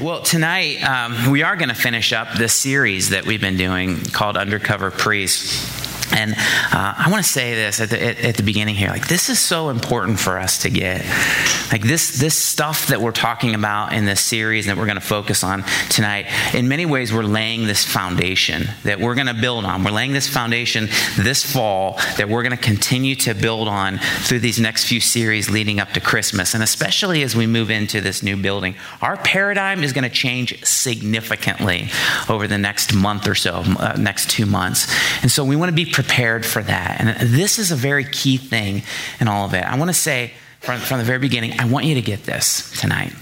Well, tonight um, we are going to finish up this series that we've been doing called Undercover Priest. And uh, I want to say this at the, at, at the beginning here. Like, this is so important for us to get. Like, this, this stuff that we're talking about in this series that we're going to focus on tonight, in many ways, we're laying this foundation that we're going to build on. We're laying this foundation this fall that we're going to continue to build on through these next few series leading up to Christmas. And especially as we move into this new building, our paradigm is going to change significantly over the next month or so, uh, next two months. And so we want to be prepared for that. And this is a very key thing in all of it. I want to say from, from the very beginning, I want you to get this tonight.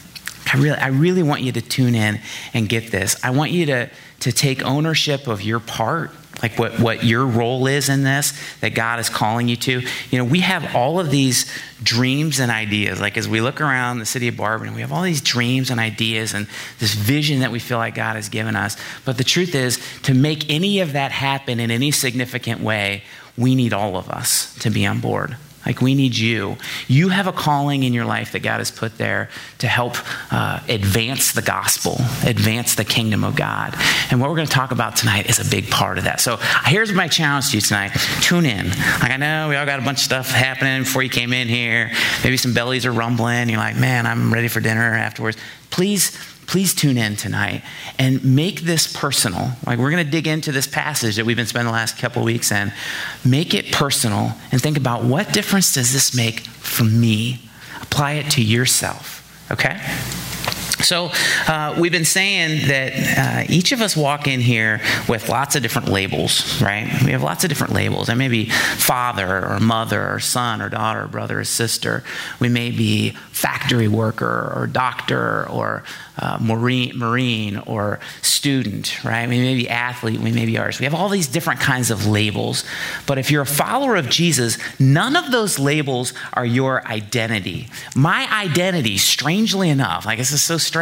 I really, I really want you to tune in and get this. I want you to, to take ownership of your part like what, what your role is in this that God is calling you to. You know, we have all of these dreams and ideas. Like as we look around the city of Barberton, we have all these dreams and ideas and this vision that we feel like God has given us. But the truth is, to make any of that happen in any significant way, we need all of us to be on board. Like, we need you. You have a calling in your life that God has put there to help uh, advance the gospel, advance the kingdom of God. And what we're going to talk about tonight is a big part of that. So, here's my challenge to you tonight tune in. Like, I know we all got a bunch of stuff happening before you came in here. Maybe some bellies are rumbling. You're like, man, I'm ready for dinner afterwards. Please please tune in tonight and make this personal. Like we're going to dig into this passage that we've been spending the last couple weeks in. Make it personal and think about what difference does this make for me? Apply it to yourself, okay? So, uh, we've been saying that uh, each of us walk in here with lots of different labels, right? We have lots of different labels. I may be father or mother or son or daughter or brother or sister. We may be factory worker or doctor or uh, marine, marine or student, right? We may be athlete, we may be artist. We have all these different kinds of labels. But if you're a follower of Jesus, none of those labels are your identity. My identity, strangely enough, I guess is so strange,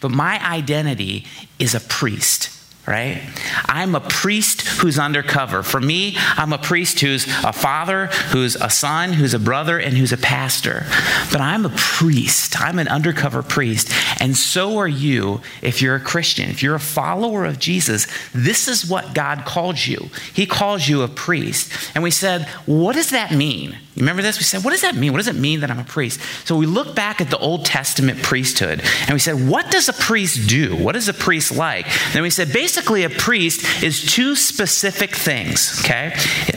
but my identity is a priest right? I'm a priest who's undercover. For me, I'm a priest who's a father, who's a son, who's a brother, and who's a pastor. But I'm a priest. I'm an undercover priest. And so are you if you're a Christian. If you're a follower of Jesus, this is what God calls you. He calls you a priest. And we said, what does that mean? You remember this? We said, what does that mean? What does it mean that I'm a priest? So we look back at the Old Testament priesthood and we said, what does a priest do? What is a priest like? And then we said, basically, a priest is two specific things, okay?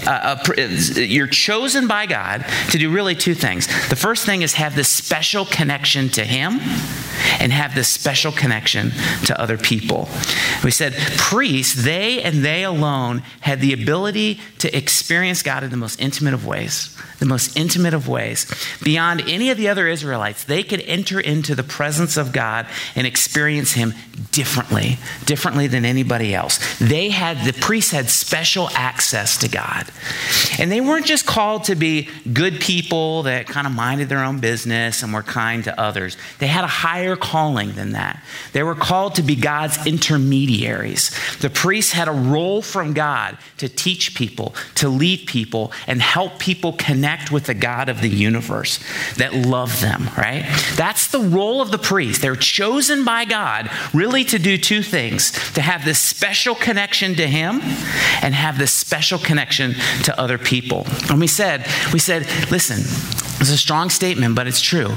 Uh, a, you're chosen by God to do really two things. The first thing is have this special connection to Him and have this special connection to other people. We said priests, they and they alone had the ability to experience God in the most intimate of ways the most intimate of ways. Beyond any of the other Israelites, they could enter into the presence of God and experience Him differently, differently than anybody else. They had, the priests had special access to God. And they weren't just called to be good people that kind of minded their own business and were kind to others. They had a higher calling than that. They were called to be God's intermediaries. The priests had a role from God to teach people, to lead people, and help people connect connect with the God of the universe that love them, right? That's the role of the priest. They're chosen by God really to do two things to have this special connection to Him and have this special connection to other people. And we said, we said, listen, it's a strong statement, but it's true.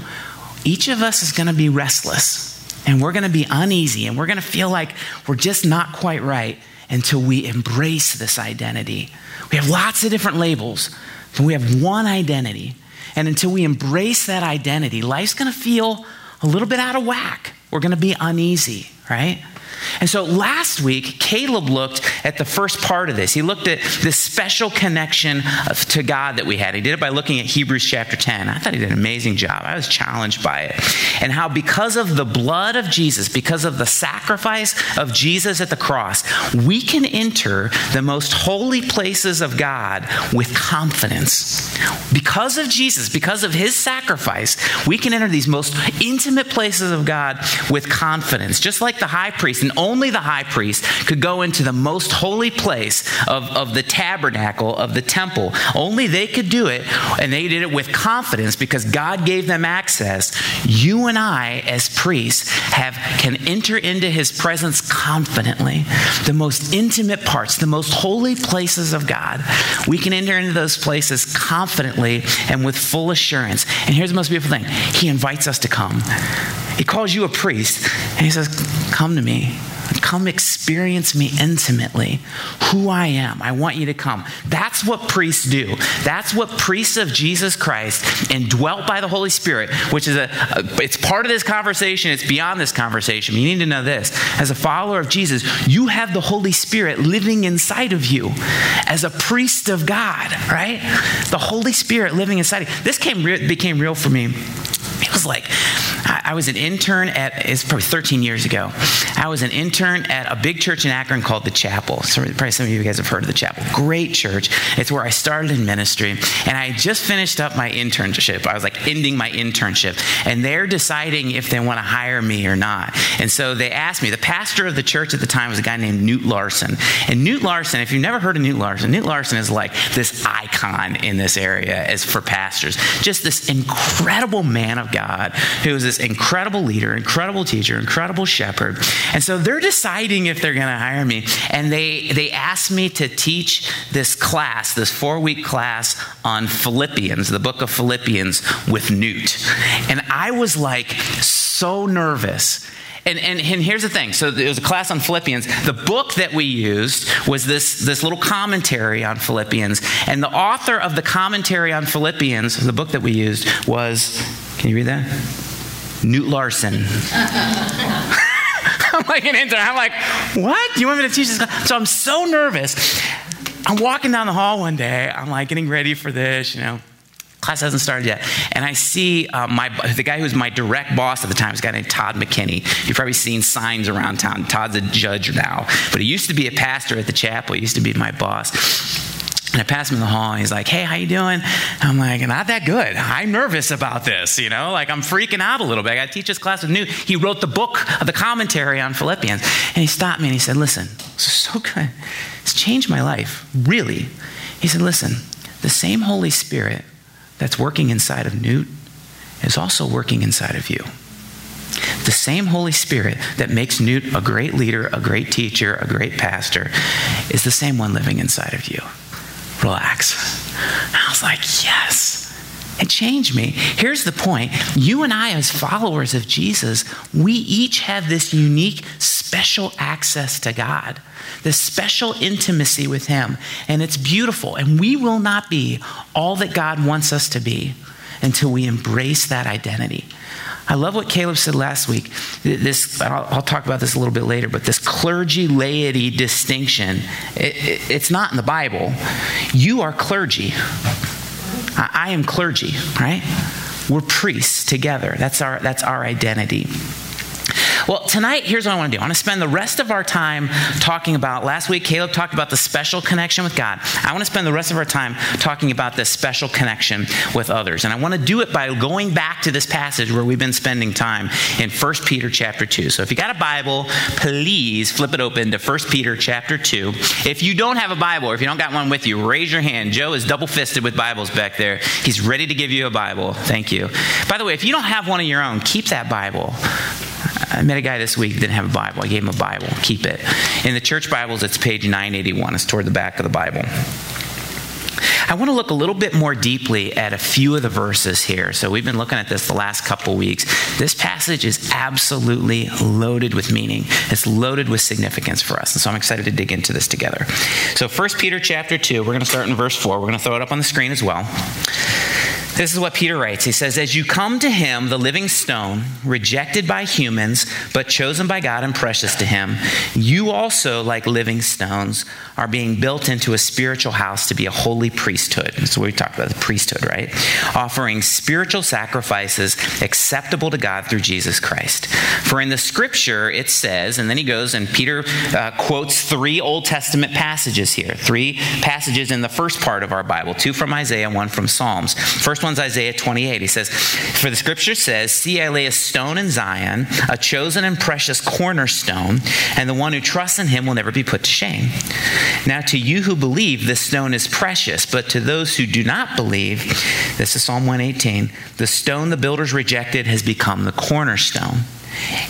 Each of us is going to be restless and we're going to be uneasy and we're going to feel like we're just not quite right until we embrace this identity. We have lots of different labels, we have one identity. And until we embrace that identity, life's going to feel a little bit out of whack. We're going to be uneasy, right? And so last week, Caleb looked at the first part of this. He looked at this special connection to God that we had. He did it by looking at Hebrews chapter 10. I thought he did an amazing job. I was challenged by it. And how, because of the blood of Jesus, because of the sacrifice of Jesus at the cross, we can enter the most holy places of God with confidence. Because of Jesus, because of his sacrifice, we can enter these most intimate places of God with confidence. Just like the high priest and only the high priest could go into the most holy place of, of the tabernacle of the temple. Only they could do it, and they did it with confidence because God gave them access. You and I, as priests, have can enter into his presence confidently. The most intimate parts, the most holy places of God. We can enter into those places confidently and with full assurance. And here's the most beautiful thing He invites us to come. He calls you a priest, and He says, Come to me. Come experience me intimately, who I am. I want you to come. That's what priests do. That's what priests of Jesus Christ, indwelt by the Holy Spirit, which is a, a it's part of this conversation. It's beyond this conversation. You need to know this. As a follower of Jesus, you have the Holy Spirit living inside of you as a priest of God, right? The Holy Spirit living inside. of You. This came became real for me it was like I was an intern at it's probably 13 years ago. I was an intern at a big church in Akron called the Chapel. So probably some of you guys have heard of the Chapel. Great church. It's where I started in ministry, and I just finished up my internship. I was like ending my internship, and they're deciding if they want to hire me or not. And so they asked me. The pastor of the church at the time was a guy named Knute Larson. And Knute Larson, if you've never heard of Knute Larson, Knute Larson is like this icon in this area as for pastors. Just this incredible man of God who is this incredible leader, incredible teacher, incredible shepherd. And so they're deciding if they're going to hire me. And they, they asked me to teach this class, this four week class on Philippians, the book of Philippians with Knute. And I was like so nervous. And, and, and, here's the thing. So it was a class on Philippians. The book that we used was this, this little commentary on Philippians. And the author of the commentary on Philippians, the book that we used, was can you read that? Knute Larson. I'm like an intern. I'm like, what? Do you want me to teach this? Class? So I'm so nervous. I'm walking down the hall one day. I'm like getting ready for this, you know. Class hasn't started yet. And I see uh, my, the guy who's my direct boss at the time is a guy named Todd McKenney. You've probably seen signs around town. Todd's a judge now, but he used to be a pastor at the chapel. He used to be my boss. And I pass him in the hall, and he's like, "Hey, how you doing?" I'm like, "Not that good. I'm nervous about this. You know, like I'm freaking out a little bit. I got to teach this class with Knute. He wrote the book, of the commentary on Philippians, and he stopped me and he said, "Listen, this is so good. It's changed my life, really." He said, "Listen, the same Holy Spirit that's working inside of Knute is also working inside of you." The same Holy Spirit that makes Knute a great leader, a great teacher, a great pastor, is the same one living inside of you relax. I was like, yes. It changed me. Here's the point you and I, as followers of Jesus, we each have this unique, special access to God, this special intimacy with Him. And it's beautiful. And we will not be all that God wants us to be until we embrace that identity. I love what Caleb said last week. This, I'll, I'll talk about this a little bit later, but this clergy laity distinction, it, it, it's not in the Bible. You are clergy. I, I am clergy, right? We're priests together. That's our, that's our identity. Well, tonight, here's what I want to do. I want to spend the rest of our time talking about, last week, Caleb talked about the special connection with God. I want to spend the rest of our time talking about this special connection with others. And I want to do it by going back to this passage where we've been spending time in 1 Peter chapter 2. So if you got a Bible, please flip it open to 1 Peter chapter 2. If you don't have a Bible or if you don't got one with you, raise your hand. Joe is double fisted with Bibles back there. He's ready to give you a Bible. Thank you. By the way, if you don't have one of your own, keep that Bible. I met a guy this week didn't have a Bible. I gave him a Bible. Keep it. In the church Bibles, it's page 981. It's toward the back of the Bible. I want to look a little bit more deeply at a few of the verses here. So we've been looking at this the last couple weeks. This passage is absolutely loaded with meaning. It's loaded with significance for us. And so I'm excited to dig into this together. So 1 Peter chapter 2, we're going to start in verse 4. We're going to throw it up on the screen as well. This is what Peter writes. He says, As you come to him, the living stone, rejected by humans, but chosen by God and precious to him, you also, like living stones, are being built into a spiritual house to be a holy priesthood. What we talked about, the priesthood, right? Offering spiritual sacrifices acceptable to God through Jesus Christ. For in the scripture, it says, and then he goes and Peter uh, quotes three Old Testament passages here, three passages in the first part of our Bible, two from Isaiah, one from Psalms. First first one's Isaiah 28. He says, For the scripture says, See, I lay a stone in Zion, a chosen and precious cornerstone, and the one who trusts in him will never be put to shame. Now, to you who believe, this stone is precious, but to those who do not believe, this is Psalm 118, the stone the builders rejected has become the cornerstone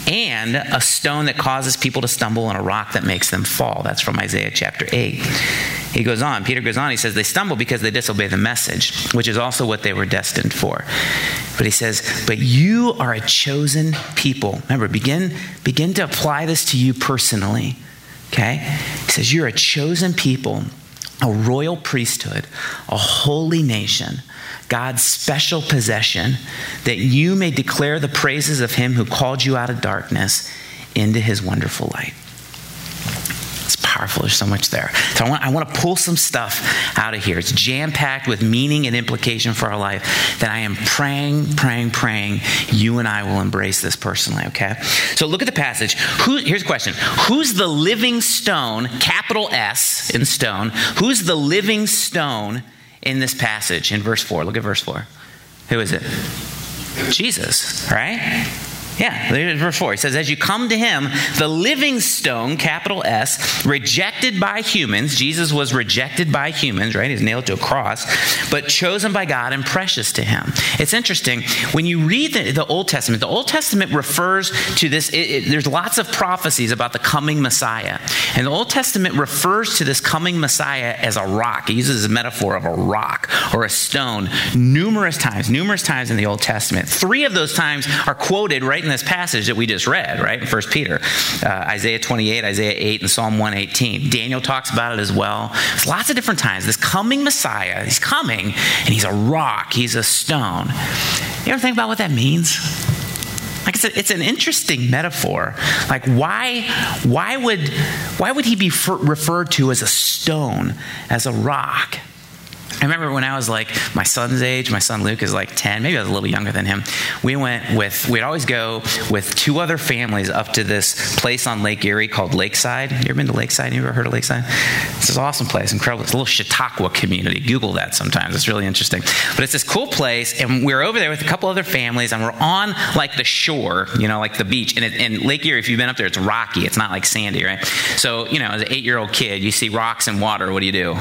and a stone that causes people to stumble and a rock that makes them fall. That's from Isaiah chapter 8. He goes on, Peter goes on, he says, They stumble because they disobey the message, which is also what they were destined for. But he says, But you are a chosen people. Remember, begin, begin to apply this to you personally. Okay? He says, You're a chosen people, a royal priesthood, a holy nation God's special possession, that you may declare the praises of him who called you out of darkness into his wonderful light. Powerful. There's so much there. So I want, I want to pull some stuff out of here. It's jam packed with meaning and implication for our life that I am praying, praying, praying you and I will embrace this personally, okay? So look at the passage. Who, here's a question Who's the living stone, capital S in stone? Who's the living stone in this passage in verse 4. Look at verse 4. Who is it? Jesus, right? Yeah, there's verse 4. He says, As you come to him, the living stone, capital S, rejected by humans, Jesus was rejected by humans, right? He's nailed to a cross, but chosen by God and precious to him. It's interesting. When you read the, the Old Testament, the Old Testament refers to this, it, it, there's lots of prophecies about the coming Messiah. And the Old Testament refers to this coming Messiah as a rock. It uses a metaphor of a rock or a stone numerous times, numerous times in the Old Testament. Three of those times are quoted right in this passage that we just read, right? In 1 Peter, uh, Isaiah 28, Isaiah 8, and Psalm 118. Daniel talks about it as well. It's lots of different times. This coming Messiah, he's coming, and he's a rock, he's a stone. You ever think about what that means? Like I said, it's an interesting metaphor. Like why, why would, why would he be referred to as a stone, as a rock? I remember when I was like my son's age, my son Luke is like 10, maybe I was a little younger than him. We went with, we'd always go with two other families up to this place on Lake Erie called Lakeside. You ever been to Lakeside? You ever heard of Lakeside? It's this awesome place, incredible. It's a little Chautauqua community. Google that sometimes. It's really interesting. But it's this cool place, and we are over there with a couple other families, and we're on like the shore, you know, like the beach. And, it, and Lake Erie, if you've been up there, it's rocky. It's not like sandy, right? So, you know, as an eight year old kid, you see rocks and water. What do you do?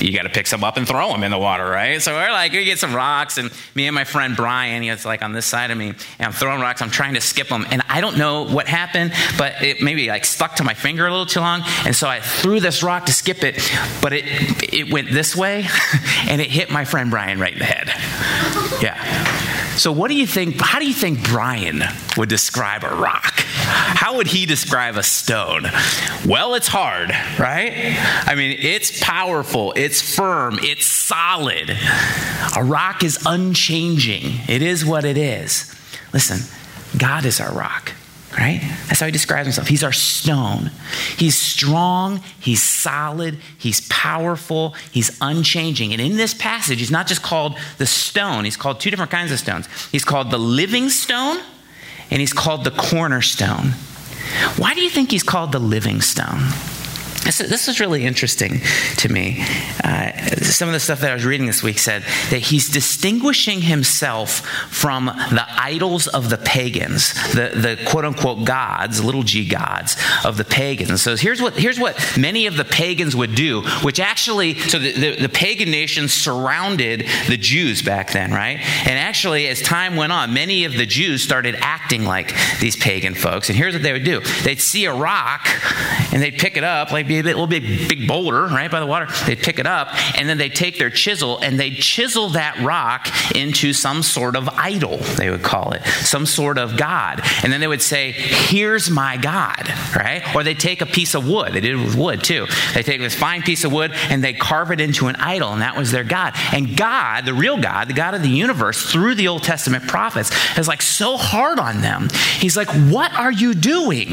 You got to pick some up and throw them in the water, right? So we're like, we get some rocks, and me and my friend Brian, he's like on this side of me, and I'm throwing rocks. I'm trying to skip them, and I don't know what happened, but it maybe like stuck to my finger a little too long, and so I threw this rock to skip it, but it it went this way, and it hit my friend Brian right in the head. Yeah. So, what do you think? How do you think Brian would describe a rock? How would he describe a stone? Well, it's hard, right? I mean, it's powerful, it's firm, it's solid. A rock is unchanging, it is what it is. Listen, God is our rock right? That's how he describes himself. He's our stone. He's strong, he's solid, he's powerful, he's unchanging. And in this passage, he's not just called the stone, he's called two different kinds of stones. He's called the living stone and he's called the cornerstone. Why do you think he's called the living stone? This, this is really interesting to me. Uh, some of the stuff that I was reading this week said that he's distinguishing himself from the idols of the pagans, the, the quote unquote gods, little g gods of the pagans. So here's what, here's what many of the pagans would do, which actually, so the, the, the pagan nations surrounded the Jews back then, right? And actually, as time went on, many of the Jews started acting like these pagan folks. And here's what they would do they'd see a rock and they'd pick it up, like be a little big, big boulder, right, by the water. They'd pick it up, and then they'd take their chisel and they'd chisel that rock into some sort of idol, they would call it, some sort of God. And then they would say, Here's my God, right? Or they'd take a piece of wood. They did it with wood too. They take this fine piece of wood and they carve it into an idol, and that was their God. And God, the real God, the God of the universe, through the Old Testament prophets, is like so hard on them. He's like, What are you doing?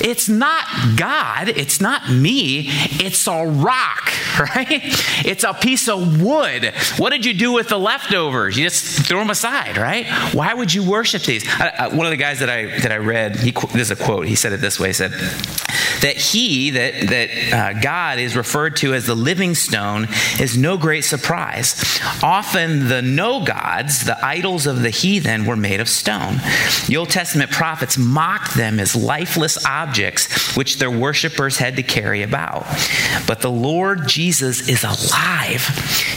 It's not God, it's not me, it's a rock, right? It's a piece of wood. What did you do with the leftovers? You just threw them aside, right? Why would you worship these? I, I, one of the guys that I that I read, he, this is a quote. He said it this way: he said, That he, that, that uh, God is referred to as the living stone, is no great surprise. Often the no gods, the idols of the heathen, were made of stone. The Old Testament prophets mocked them as lifeless objects which their worshippers had to carry about. But the Lord Jesus is alive.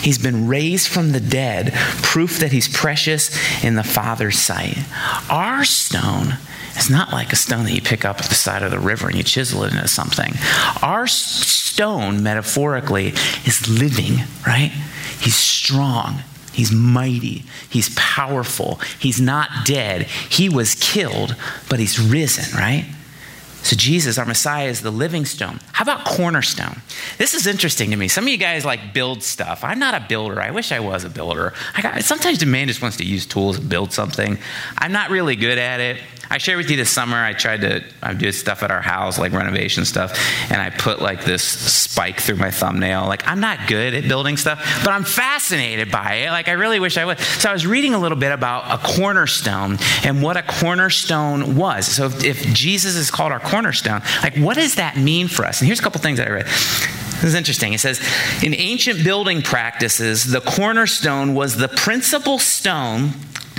He's been raised from the dead, proof that he's precious in the Father's sight. Our stone is not like a stone that you pick up at the side of the river and you chisel it into something. Our stone, metaphorically, is living, right? He's strong. He's mighty. He's powerful. He's not dead. He was killed, but he's risen, right? So, Jesus, our Messiah, is the living stone. How about cornerstone? This is interesting to me. Some of you guys like build stuff. I'm not a builder. I wish I was a builder. I got, sometimes the man just wants to use tools and build something. I'm not really good at it. I shared with you this summer, I tried to I did stuff at our house, like renovation stuff, and I put like this spike through my thumbnail. Like, I'm not good at building stuff, but I'm fascinated by it. Like, I really wish I would. So I was reading a little bit about a cornerstone and what a cornerstone was. So if, if Jesus is called our cornerstone, like, what does that mean for us? And here's a couple things that I read. This is interesting. It says, in ancient building practices, the cornerstone was the principal stone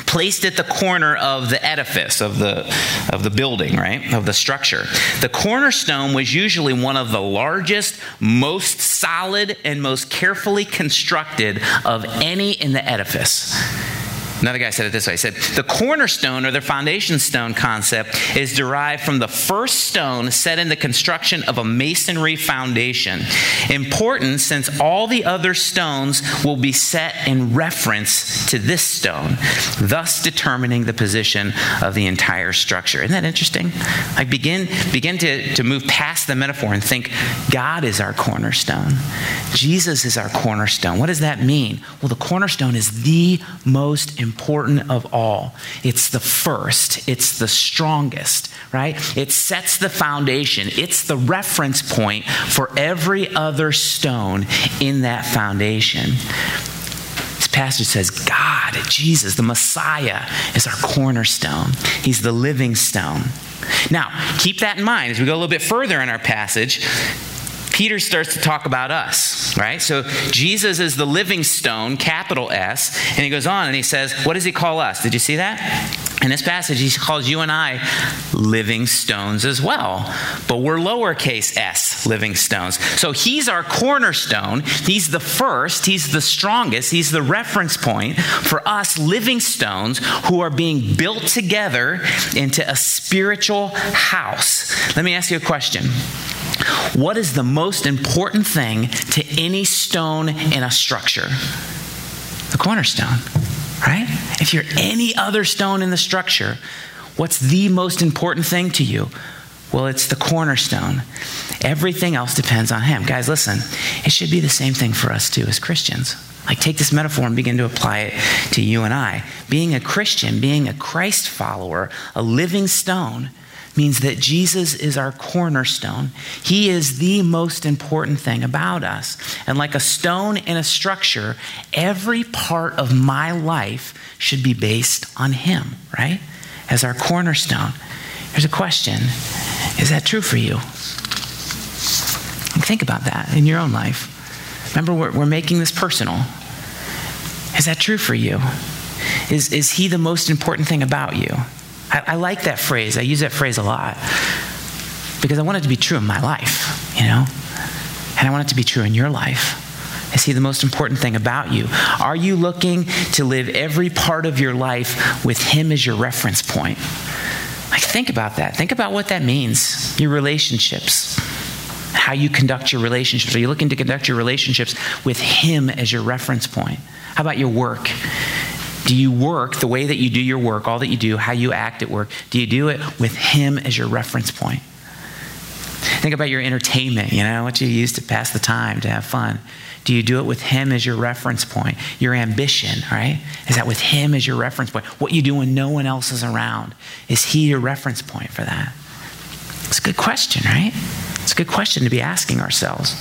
placed at the corner of the edifice, of the, of the building, right? Of the structure. The cornerstone was usually one of the largest, most solid, and most carefully constructed of any in the edifice. Another guy said it this way. He said, The cornerstone or the foundation stone concept is derived from the first stone set in the construction of a masonry foundation. Important since all the other stones will be set in reference to this stone, thus determining the position of the entire structure. Isn't that interesting? I begin, begin to, to move past the metaphor and think God is our cornerstone. Jesus is our cornerstone. What does that mean? Well, the cornerstone is the most important important of all. It's the first, it's the strongest, right? It sets the foundation, it's the reference point for every other stone in that foundation. This passage says, God, Jesus, the Messiah, is our cornerstone. He's the living stone. Now, keep that in mind as we go a little bit further in our passage. Peter starts to talk about us, right? So Jesus is the living stone, capital S, and he goes on and he says, What does he call us? Did you see that? In this passage, he calls you and I living stones as well, but we're lowercase s living stones. So he's our cornerstone. He's the first, he's the strongest, he's the reference point for us living stones who are being built together into a spiritual house. Let me ask you a question. What is the most important thing to any stone in a structure? The cornerstone, right? If you're any other stone in the structure, what's the most important thing to you? Well, it's the cornerstone. Everything else depends on Him. Guys, listen, it should be the same thing for us too as Christians. Like, take this metaphor and begin to apply it to you and I. Being a Christian, being a Christ follower, a living stone, means that Jesus is our cornerstone. He is the most important thing about us. And like a stone in a structure, every part of my life should be based on Him, right? As our cornerstone. Here's a question Is that true for you? Think about that in your own life. Remember, we're, we're making this personal. Is that true for you? Is, is He the most important thing about you? I, I like that phrase. I use that phrase a lot because I want it to be true in my life, you know? And I want it to be true in your life. Is he the most important thing about you? Are you looking to live every part of your life with him as your reference point? Like, think about that. Think about what that means. Your relationships, how you conduct your relationships. Are you looking to conduct your relationships with him as your reference point? How about your work? Do you work the way that you do your work, all that you do, how you act at work? Do you do it with Him as your reference point? Think about your entertainment, you know, what you use to pass the time, to have fun. Do you do it with Him as your reference point? Your ambition, right? Is that with Him as your reference point? What you do when no one else is around? Is He your reference point for that? It's a good question, right? It's a good question to be asking ourselves.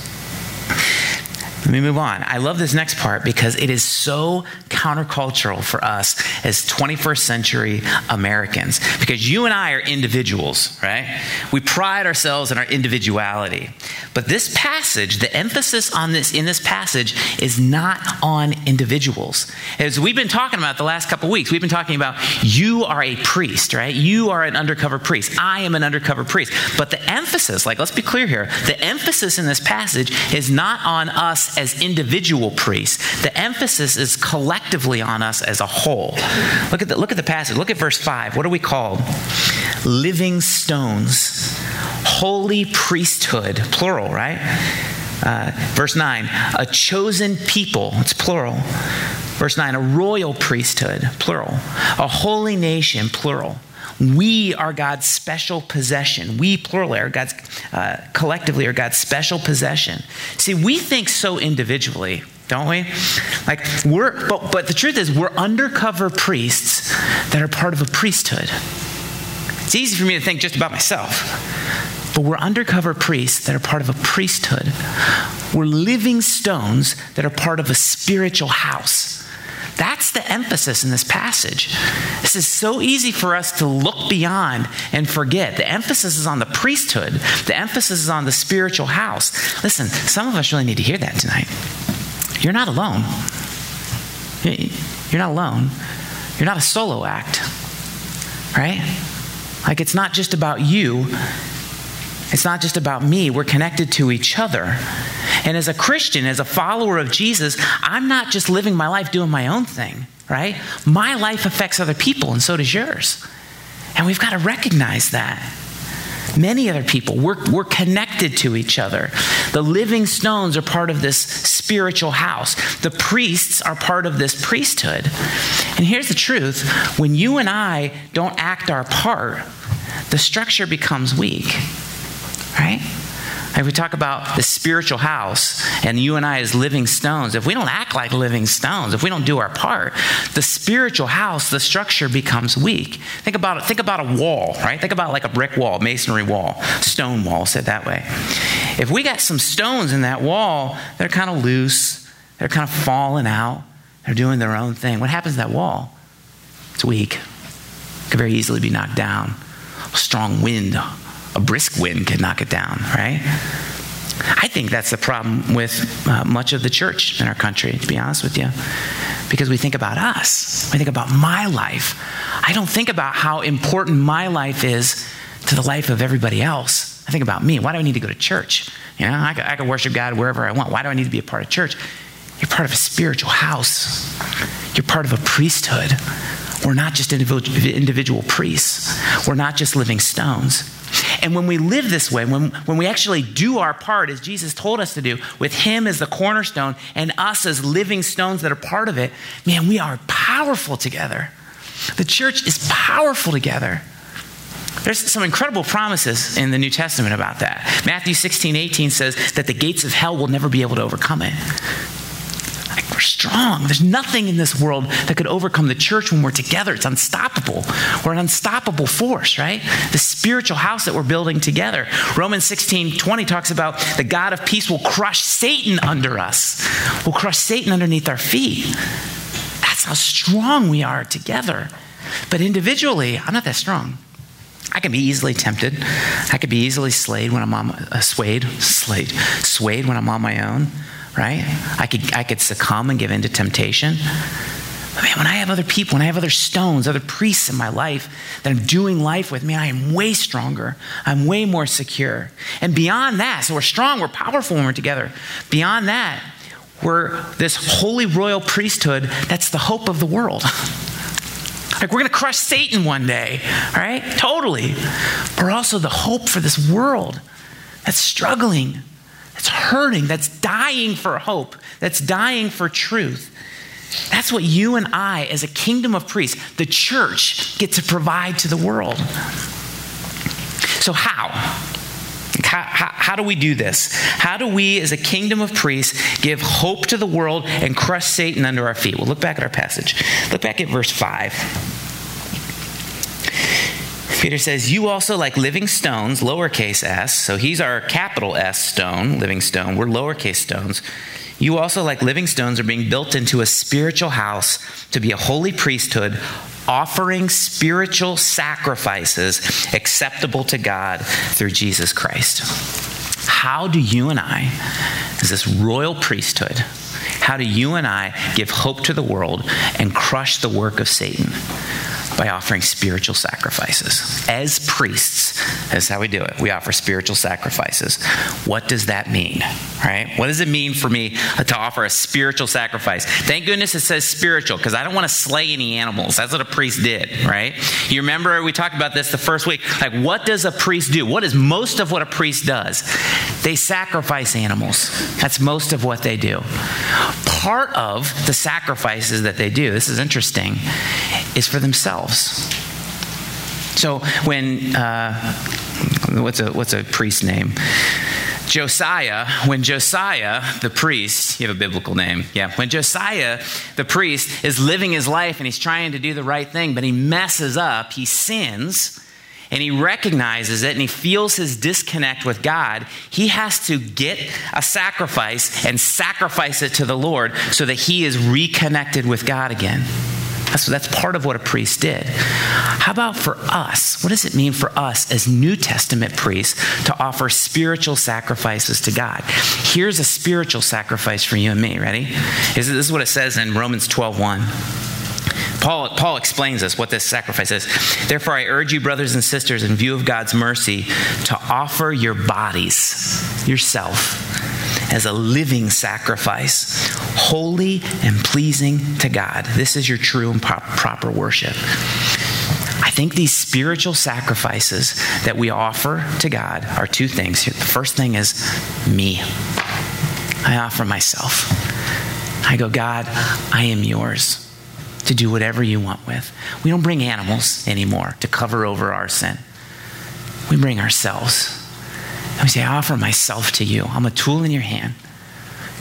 Let me move on. I love this next part because it is so countercultural for us as 21st century Americans because you and I are individuals, right? We pride ourselves in our individuality. But this passage, the emphasis on this in this passage is not on individuals. As we've been talking about the last couple weeks, we've been talking about you are a priest, right? You are an undercover priest. I am an undercover priest. But the emphasis, like let's be clear here, the emphasis in this passage is not on us as individual priests. The emphasis is collectively on us as a whole. Look at the, look at the passage. Look at verse 5. What are we called? Living stones, holy priesthood, plural, right? Uh, verse 9, a chosen people, it's plural. Verse 9, a royal priesthood, plural. A holy nation, plural. We are God's special possession. We, plural, are God's, uh, collectively, are God's special possession. See, we think so individually, don't we? Like, we're, but, but the truth is, we're undercover priests that are part of a priesthood. It's easy for me to think just about myself, but we're undercover priests that are part of a priesthood. We're living stones that are part of a spiritual house. That's the emphasis in this passage. This is so easy for us to look beyond and forget. The emphasis is on the priesthood, the emphasis is on the spiritual house. Listen, some of us really need to hear that tonight. You're not alone. You're not alone. You're not a solo act, right? Like it's not just about you, it's not just about me. We're connected to each other. And as a Christian, as a follower of Jesus, I'm not just living my life doing my own thing, right? My life affects other people, and so does yours. And we've got to recognize that. Many other people, we're, we're connected to each other. The living stones are part of this spiritual house, the priests are part of this priesthood. And here's the truth when you and I don't act our part, the structure becomes weak, right? If we talk about the spiritual house and you and I as living stones, if we don't act like living stones, if we don't do our part, the spiritual house, the structure becomes weak. Think about it. Think about a wall, right? Think about like a brick wall, masonry wall, stone wall, said that way. If we got some stones in that wall, they're kind of loose, they're kind of falling out, they're doing their own thing. What happens to that wall? It's weak. It could very easily be knocked down. A strong wind a brisk wind could knock it down, right? I think that's the problem with uh, much of the church in our country, to be honest with you. Because we think about us, we think about my life. I don't think about how important my life is to the life of everybody else. I think about me. Why do I need to go to church? You know, I I can worship God wherever I want. Why do I need to be a part of church? You're part of a spiritual house, you're part of a priesthood. We're not just individual, individual priests, we're not just living stones. And when we live this way, when, when we actually do our part as Jesus told us to do, with Him as the cornerstone and us as living stones that are part of it, man, we are powerful together. The church is powerful together. There's some incredible promises in the New Testament about that. Matthew 16, 18 says that the gates of hell will never be able to overcome it. We're strong. There's nothing in this world that could overcome the church when we're together. It's unstoppable. We're an unstoppable force, right? The spiritual house that we're building together. Romans 16 20 talks about the God of peace will crush Satan under us, will crush Satan underneath our feet. That's how strong we are together. But individually, I'm not that strong. I can be easily tempted. I could be easily swayed when I'm on uh, swayed, swayed, swayed when I'm on my own right? I could, I could succumb and give in to temptation. But man, when I have other people, when I have other stones, other priests in my life that I'm doing life with, man, I am way stronger. I'm way more secure. And beyond that, so we're strong, we're powerful when we're together. Beyond that, we're this holy royal priesthood that's the hope of the world. like we're going to crush Satan one day, right? Totally. But we're also the hope for this world that's struggling that's hurting, that's dying for hope, that's dying for truth. That's what you and I, as a kingdom of priests, the church, get to provide to the world. So, how? How, how, how, do we do this? How do we, as a kingdom of priests, give hope to the world and crush Satan under our feet? Well, look back at our passage. Look back at verse 5. Peter says, You also, like living stones, lowercase s, so he's our capital S stone, living stone. We're lowercase stones. You also, like living stones, are being built into a spiritual house to be a holy priesthood, offering spiritual sacrifices acceptable to God through Jesus Christ. How do you and I, as this royal priesthood, how do you and I give hope to the world and crush the work of Satan? By offering spiritual sacrifices. As priests, that's how we do it. We offer spiritual sacrifices. What does that mean? Right? What does it mean for me to offer a spiritual sacrifice? Thank goodness it says spiritual because I don't want to slay any animals. That's what a priest did, right? You remember we talked about this the first week. Like, what does a priest do? What is most of what a priest does? They sacrifice animals. That's most of what they do. Part of the sacrifices that they do, this is interesting, is for themselves. So when, uh, what's, a, what's a priest name? Josiah, when Josiah, the priest, you have a biblical name, yeah, when Josiah, the priest, is living his life and he's trying to do the right thing, but he messes up, he sins, and he recognizes it and he feels his disconnect with God, he has to get a sacrifice and sacrifice it to the Lord so that he is reconnected with God again. That's, that's part of what a priest did. How about for us? What does it mean for us as New Testament priests to offer spiritual sacrifices to God? Here's a spiritual sacrifice for you and me. Ready? This is what it says in Romans 12 1. Paul, Paul explains this, what this sacrifice is. Therefore, I urge you, brothers and sisters, in view of God's mercy, to offer your bodies, yourself, as a living sacrifice, holy and pleasing to God. This is your true and proper worship. I think these spiritual sacrifices that we offer to God are two things. The first thing is me. I offer myself. I go, God, I am yours to do whatever you want with. We don't bring animals anymore to cover over our sin. We bring ourselves. And we say, I offer myself to you. I'm a tool in your hand.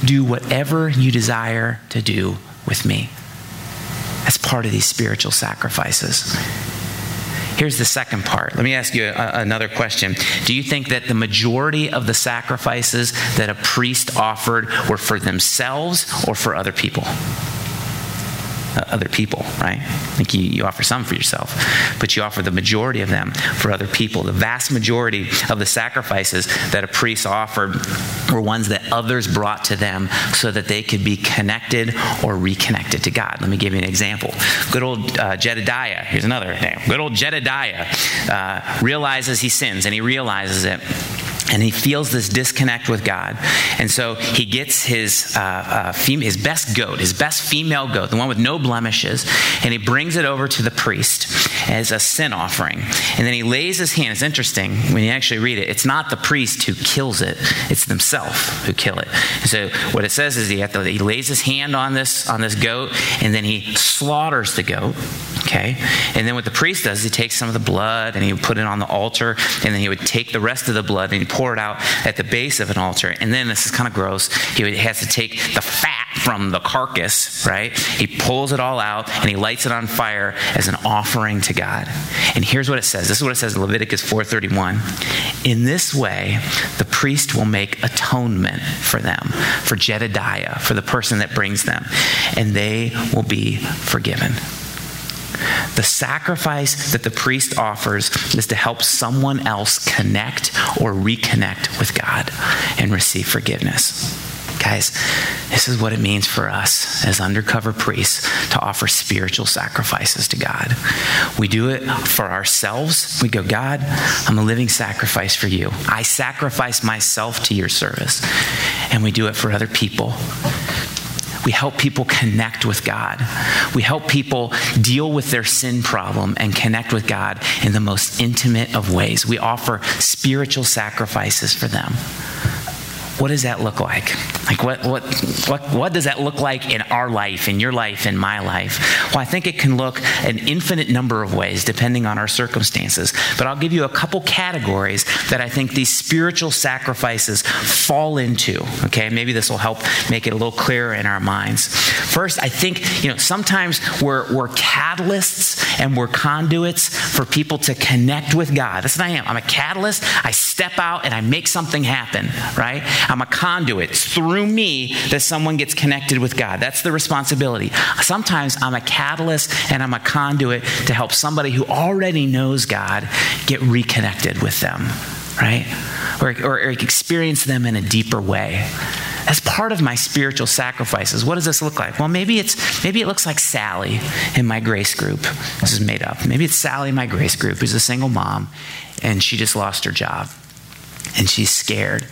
Do whatever you desire to do with me. As part of these spiritual sacrifices. Here's the second part. Let me ask you a, another question. Do you think that the majority of the sacrifices that a priest offered were for themselves or for other people? Uh, other people, right? Like you, you offer some for yourself, but you offer the majority of them for other people. The vast majority of the sacrifices that a priest offered were ones that others brought to them so that they could be connected or reconnected to God. Let me give you an example. Good old uh, Jedediah, here's another name. Good old Jedediah uh, realizes he sins and he realizes it and he feels this disconnect with God. And so he gets his, uh, uh, fem- his best goat, his best female goat, the one with no blemishes, and he brings it over to the priest as a sin offering. And then he lays his hand. It's interesting when you actually read it, it's not the priest who kills it, it's themselves who kill it. So what it says is he, to, he lays his hand on this, on this goat, and then he slaughters the goat. Okay? And then what the priest does, is he takes some of the blood and he would put it on the altar, and then he would take the rest of the blood and he'd pour it out at the base of an altar. And then this is kind of gross. He has to take the fat from the carcass, right? He pulls it all out and he lights it on fire as an offering to God. And here's what it says. This is what it says in Leviticus 4:31. In this way, the priest will make atonement for them, for Jedediah, for the person that brings them, and they will be forgiven. The sacrifice that the priest offers is to help someone else connect or reconnect with God and receive forgiveness. Guys, this is what it means for us as undercover priests to offer spiritual sacrifices to God. We do it for ourselves. We go, God, I'm a living sacrifice for you. I sacrifice myself to your service. And we do it for other people we help people connect with God. We help people deal with their sin problem and connect with God in the most intimate of ways. We offer spiritual sacrifices for them what does that look like? Like, what, what, what, what does that look like in our life, in your life, in my life? Well, I think it can look an infinite number of ways depending on our circumstances. But I'll give you a couple categories that I think these spiritual sacrifices fall into. Okay, maybe this will help make it a little clearer in our minds. First, I think, you know, sometimes we're, we're catalysts and we're conduits for people to connect with God. That's what I am. I'm a catalyst. I step out and I make something happen, right? I'm a conduit. It's through me that someone gets connected with God. That's the responsibility. Sometimes I'm a catalyst and I'm a conduit to help somebody who already knows God get reconnected with them, right? Or, or, or experience them in a deeper way as part of my spiritual sacrifices what does this look like well maybe it's maybe it looks like sally in my grace group this is made up maybe it's sally in my grace group who's a single mom and she just lost her job and she's scared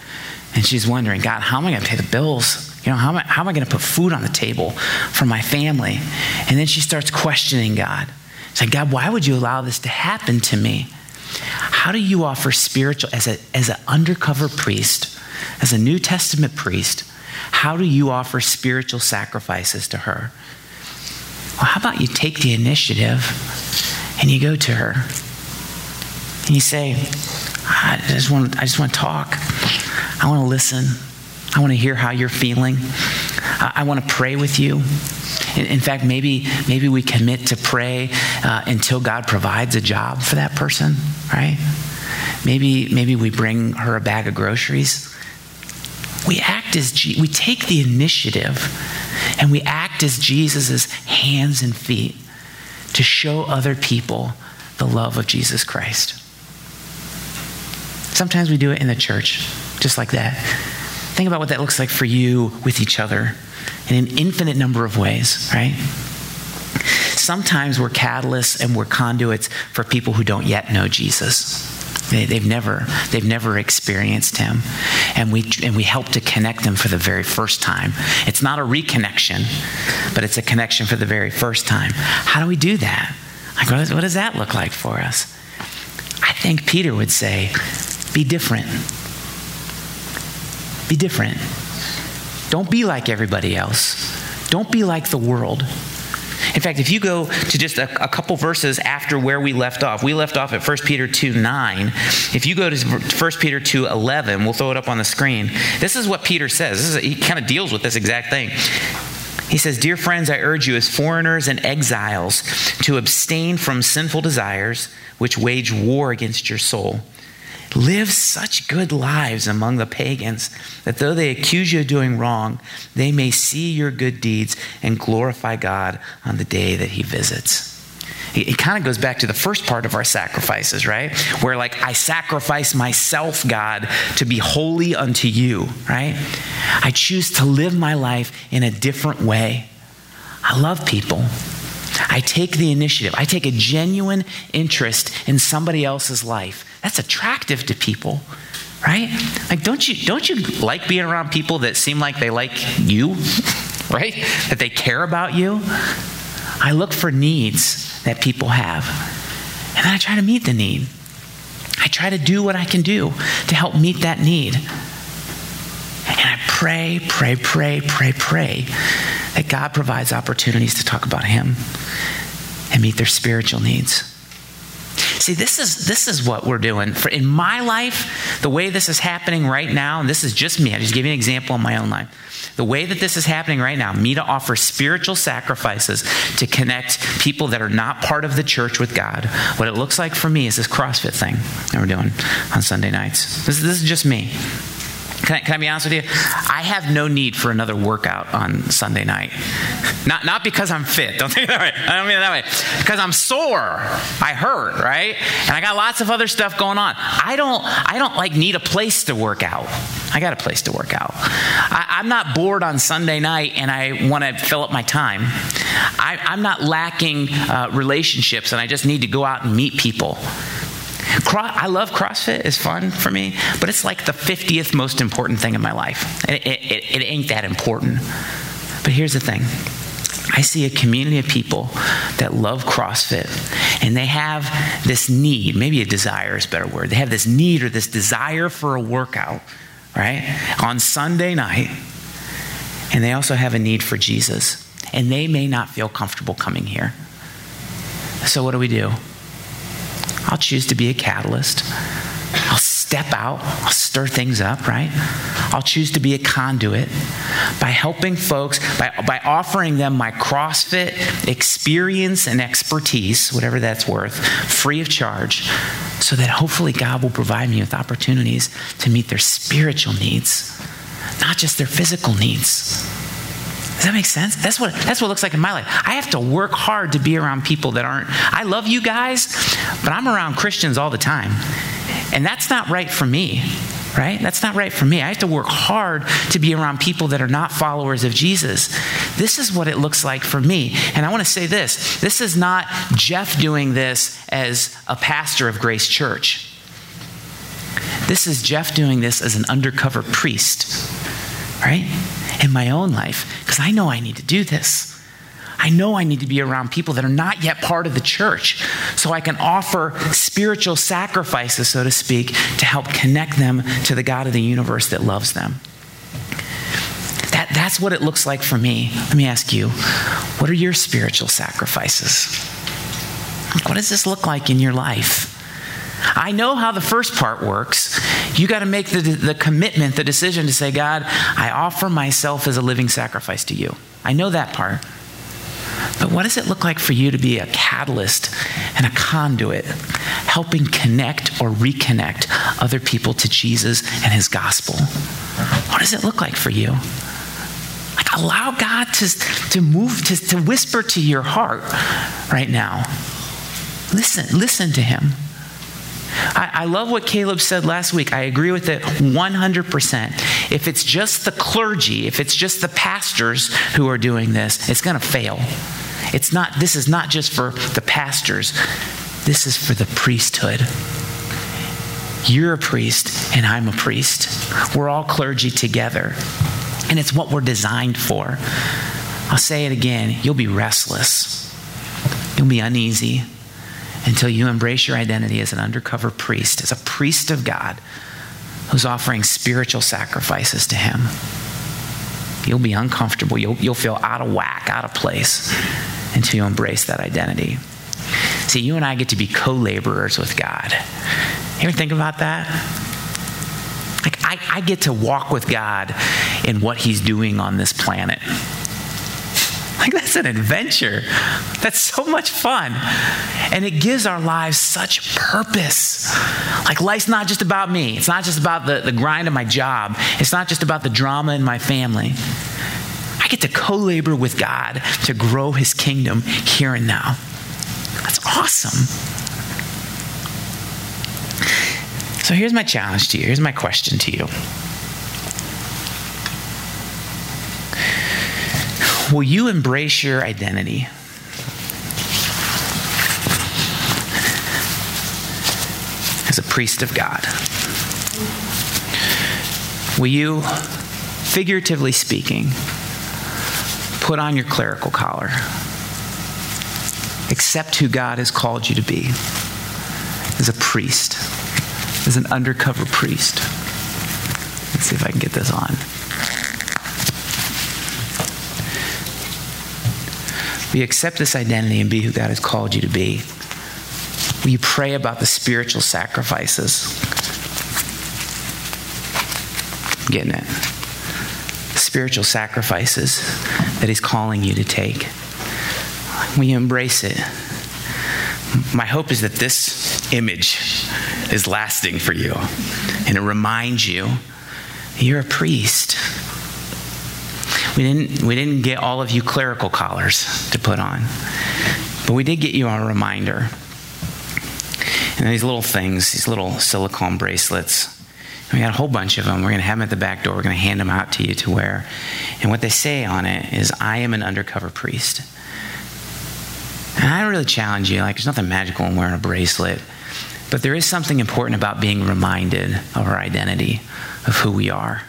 and she's wondering god how am i going to pay the bills? You know how am i, how am I going to put food on the table for my family? And then she starts questioning god. She's like god why would you allow this to happen to me? How do you offer spiritual as a as an undercover priest as a New Testament priest, how do you offer spiritual sacrifices to her? Well, how about you take the initiative and you go to her and you say, I just want, I just want to talk. I want to listen. I want to hear how you're feeling. I, I want to pray with you. In, in, fact, maybe, maybe we commit to pray uh, until God provides a job for that person, right? Maybe, maybe we bring her a bag of groceries we act as Je- we take the initiative and we act as Jesus' hands and feet to show other people the love of Jesus Christ. Sometimes we do it in the church, just like that. Think about what that looks like for you with each other in an infinite number of ways, right? Sometimes we're catalysts and we're conduits for people who don't yet know Jesus. They, have never, they've never experienced him. And we, and we help to connect them for the very first time. It's not a reconnection, but it's a connection for the very first time. How do we do that? Like, what, what does that look like for us? I think Peter would say, be different. Be different. Don't be like everybody else. Don't be like the world. In fact, if you go to just a, a, couple verses after where we left off, we left off at 1 Peter 2 9. If you go to 1 Peter 2 11, we'll throw it up on the screen. This is what Peter says. Is, he kind of deals with this exact thing. He says, Dear friends, I urge you as foreigners and exiles to abstain from sinful desires which wage war against your soul Live such good lives among the pagans that though they accuse you of doing wrong, they may see your good deeds and glorify God on the day that He visits. It, kind of goes back to the first part of our sacrifices, right? Where, like, I sacrifice myself, God, to be holy unto you, right? I choose to live my life in a different way. I love people. I take the initiative. I take a genuine interest in somebody else's life. That's attractive to people, right? Like, don't you don't you like being around people that seem like they like you, right? That they care about you. I look for needs that people have, and then I try to meet the need. I try to do what I can do to help meet that need. And I pray, pray, pray, pray, pray that God provides opportunities to talk about Him and meet their spiritual needs. See, this is this is what we're doing. For in my life, the way this is happening right now, and this is just me, I just give you an example in my own life. The way that this is happening right now, me to offer spiritual sacrifices to connect people that are not part of the church with God. What it looks like for me is this CrossFit thing that we're doing on Sunday nights. This, this is just me. Can I, can I, be honest with you? I have no need for another workout on Sunday night. Not, not because I'm fit. Don't think that way. I don't mean it that way. Because I'm sore. I hurt, right? And I got lots of other stuff going on. I don't, I don't like need a place to work out. I got a place to work out. I, am not bored on Sunday night and I want to fill up my time. I, am not lacking uh, relationships and I just need to go out and meet people. I love CrossFit. It's fun for me, but it's like the 50th most important thing in my life. It, it, it ain't that important. But here's the thing. I see a community of people that love CrossFit and they have this need, maybe a desire is a better word. They have this need or this desire for a workout, right? On Sunday night. And they also have a need for Jesus. And they may not feel comfortable coming here. So, what do we do? I'll choose to be a catalyst. I'll step out. I'll stir things up, right? I'll choose to be a conduit by helping folks, by, by offering them my CrossFit experience and expertise, whatever that's worth, free of charge, so that hopefully God will provide me with opportunities to meet their spiritual needs, not just their physical needs. That make sense? That's what that's what it looks like in my life. I have to work hard to be around people that aren't I love you guys, but I'm around Christians all the time. And that's not right for me right? That's not right for me. I have to work hard to be around people that are not followers of Jesus. This is what it looks like for me. And I want to say this this is not Jeff doing this as a pastor of Grace Church. This is Jeff doing this as an undercover priest, right? In my own life, because I know I need to do this. I know I need to be around people that are not yet part of the church so I can offer spiritual sacrifices, so to speak, to help connect them to the God of the universe that loves them. That, that's what it looks like for me. Let me ask you what are your spiritual sacrifices? What does this look like in your life? I know how the first part works. You got to make the, the commitment, the decision to say, God, I offer myself as a living sacrifice to you. I know that part. But what does it look like for you to be a catalyst and a conduit, helping connect or reconnect other people to Jesus and his gospel? What does it look like for you? Like, allow God to, to move, to, to whisper to your heart right now. Listen, listen to him. I, I, love what Caleb said last week. I agree with it 100%. If it's just the clergy, if it's just the pastors who are doing this, it's going to fail. It's not, this is not just for the pastors, this is for the priesthood. You're a priest, and I'm a priest. We're all clergy together. And it's what we're designed for. I'll say it again you'll be restless, you'll be uneasy until you embrace your identity as an undercover priest, as a priest of God who's offering spiritual sacrifices to Him. You'll be uncomfortable. You'll, you'll feel out of whack, out of place until you embrace that identity. See, you and I get to be co laborers with God. You ever think about that? Like, I, I get to walk with God in what He's doing on this planet. Like, that's an adventure. That's so much fun. And it gives our lives such purpose. Like, life's not just about me, it's not just about the, the grind of my job, it's not just about the drama in my family. I get to co labor with God to grow his kingdom here and now. That's awesome. So here's my challenge to you. Here's my question to you. Will you embrace your identity? As a priest of God? Will you, figuratively speaking, put on your clerical collar? Accept who God has called you to be as a priest, as an undercover priest. Let's see if I can get this on. Will you accept this identity and be who God has called you to be? Will you pray about the spiritual sacrifices? I'm getting it. Spiritual sacrifices that He's calling you to take. Will you embrace it? My hope is that this image is lasting for you and it reminds you you're a priest we didn't, we didn't get all of you clerical collars to put on, but we did get you a reminder. And these little things, these little silicone bracelets, we got a whole bunch of them. We're going to have them at the back door. We're going to hand them out to you to wear. And what they say on it is, I am an undercover priest. And I really challenge you. Like, there's nothing magical in wearing a bracelet. But there is something important about being reminded of our identity, of who we are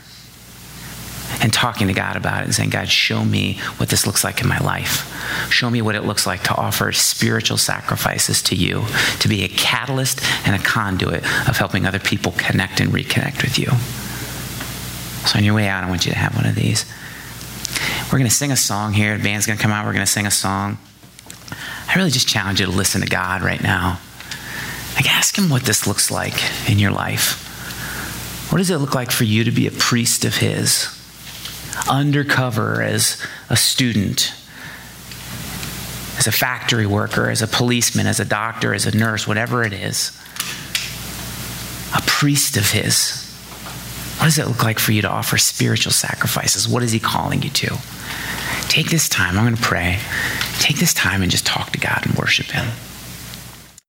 and talking to God about it and saying, God, show me what this looks like in my life. Show me what it looks like to offer spiritual sacrifices to you, to be a catalyst and a conduit of helping other people connect and reconnect with you. So, on your way out, I want you to have one of these. We're going to sing a song here. The band's going to come out. We're going to sing a song. I really just challenge you to listen to God right now. Like, ask Him what this looks like in your life. What does it look like for you to be a priest of His? Undercover as a student, as a factory worker, as a policeman, as a doctor, as a nurse, whatever it is. A priest of His. What does it look like for you to offer spiritual sacrifices? What is He calling you to? Take this time. I'm going to pray. Take this time and just talk to God and worship Him.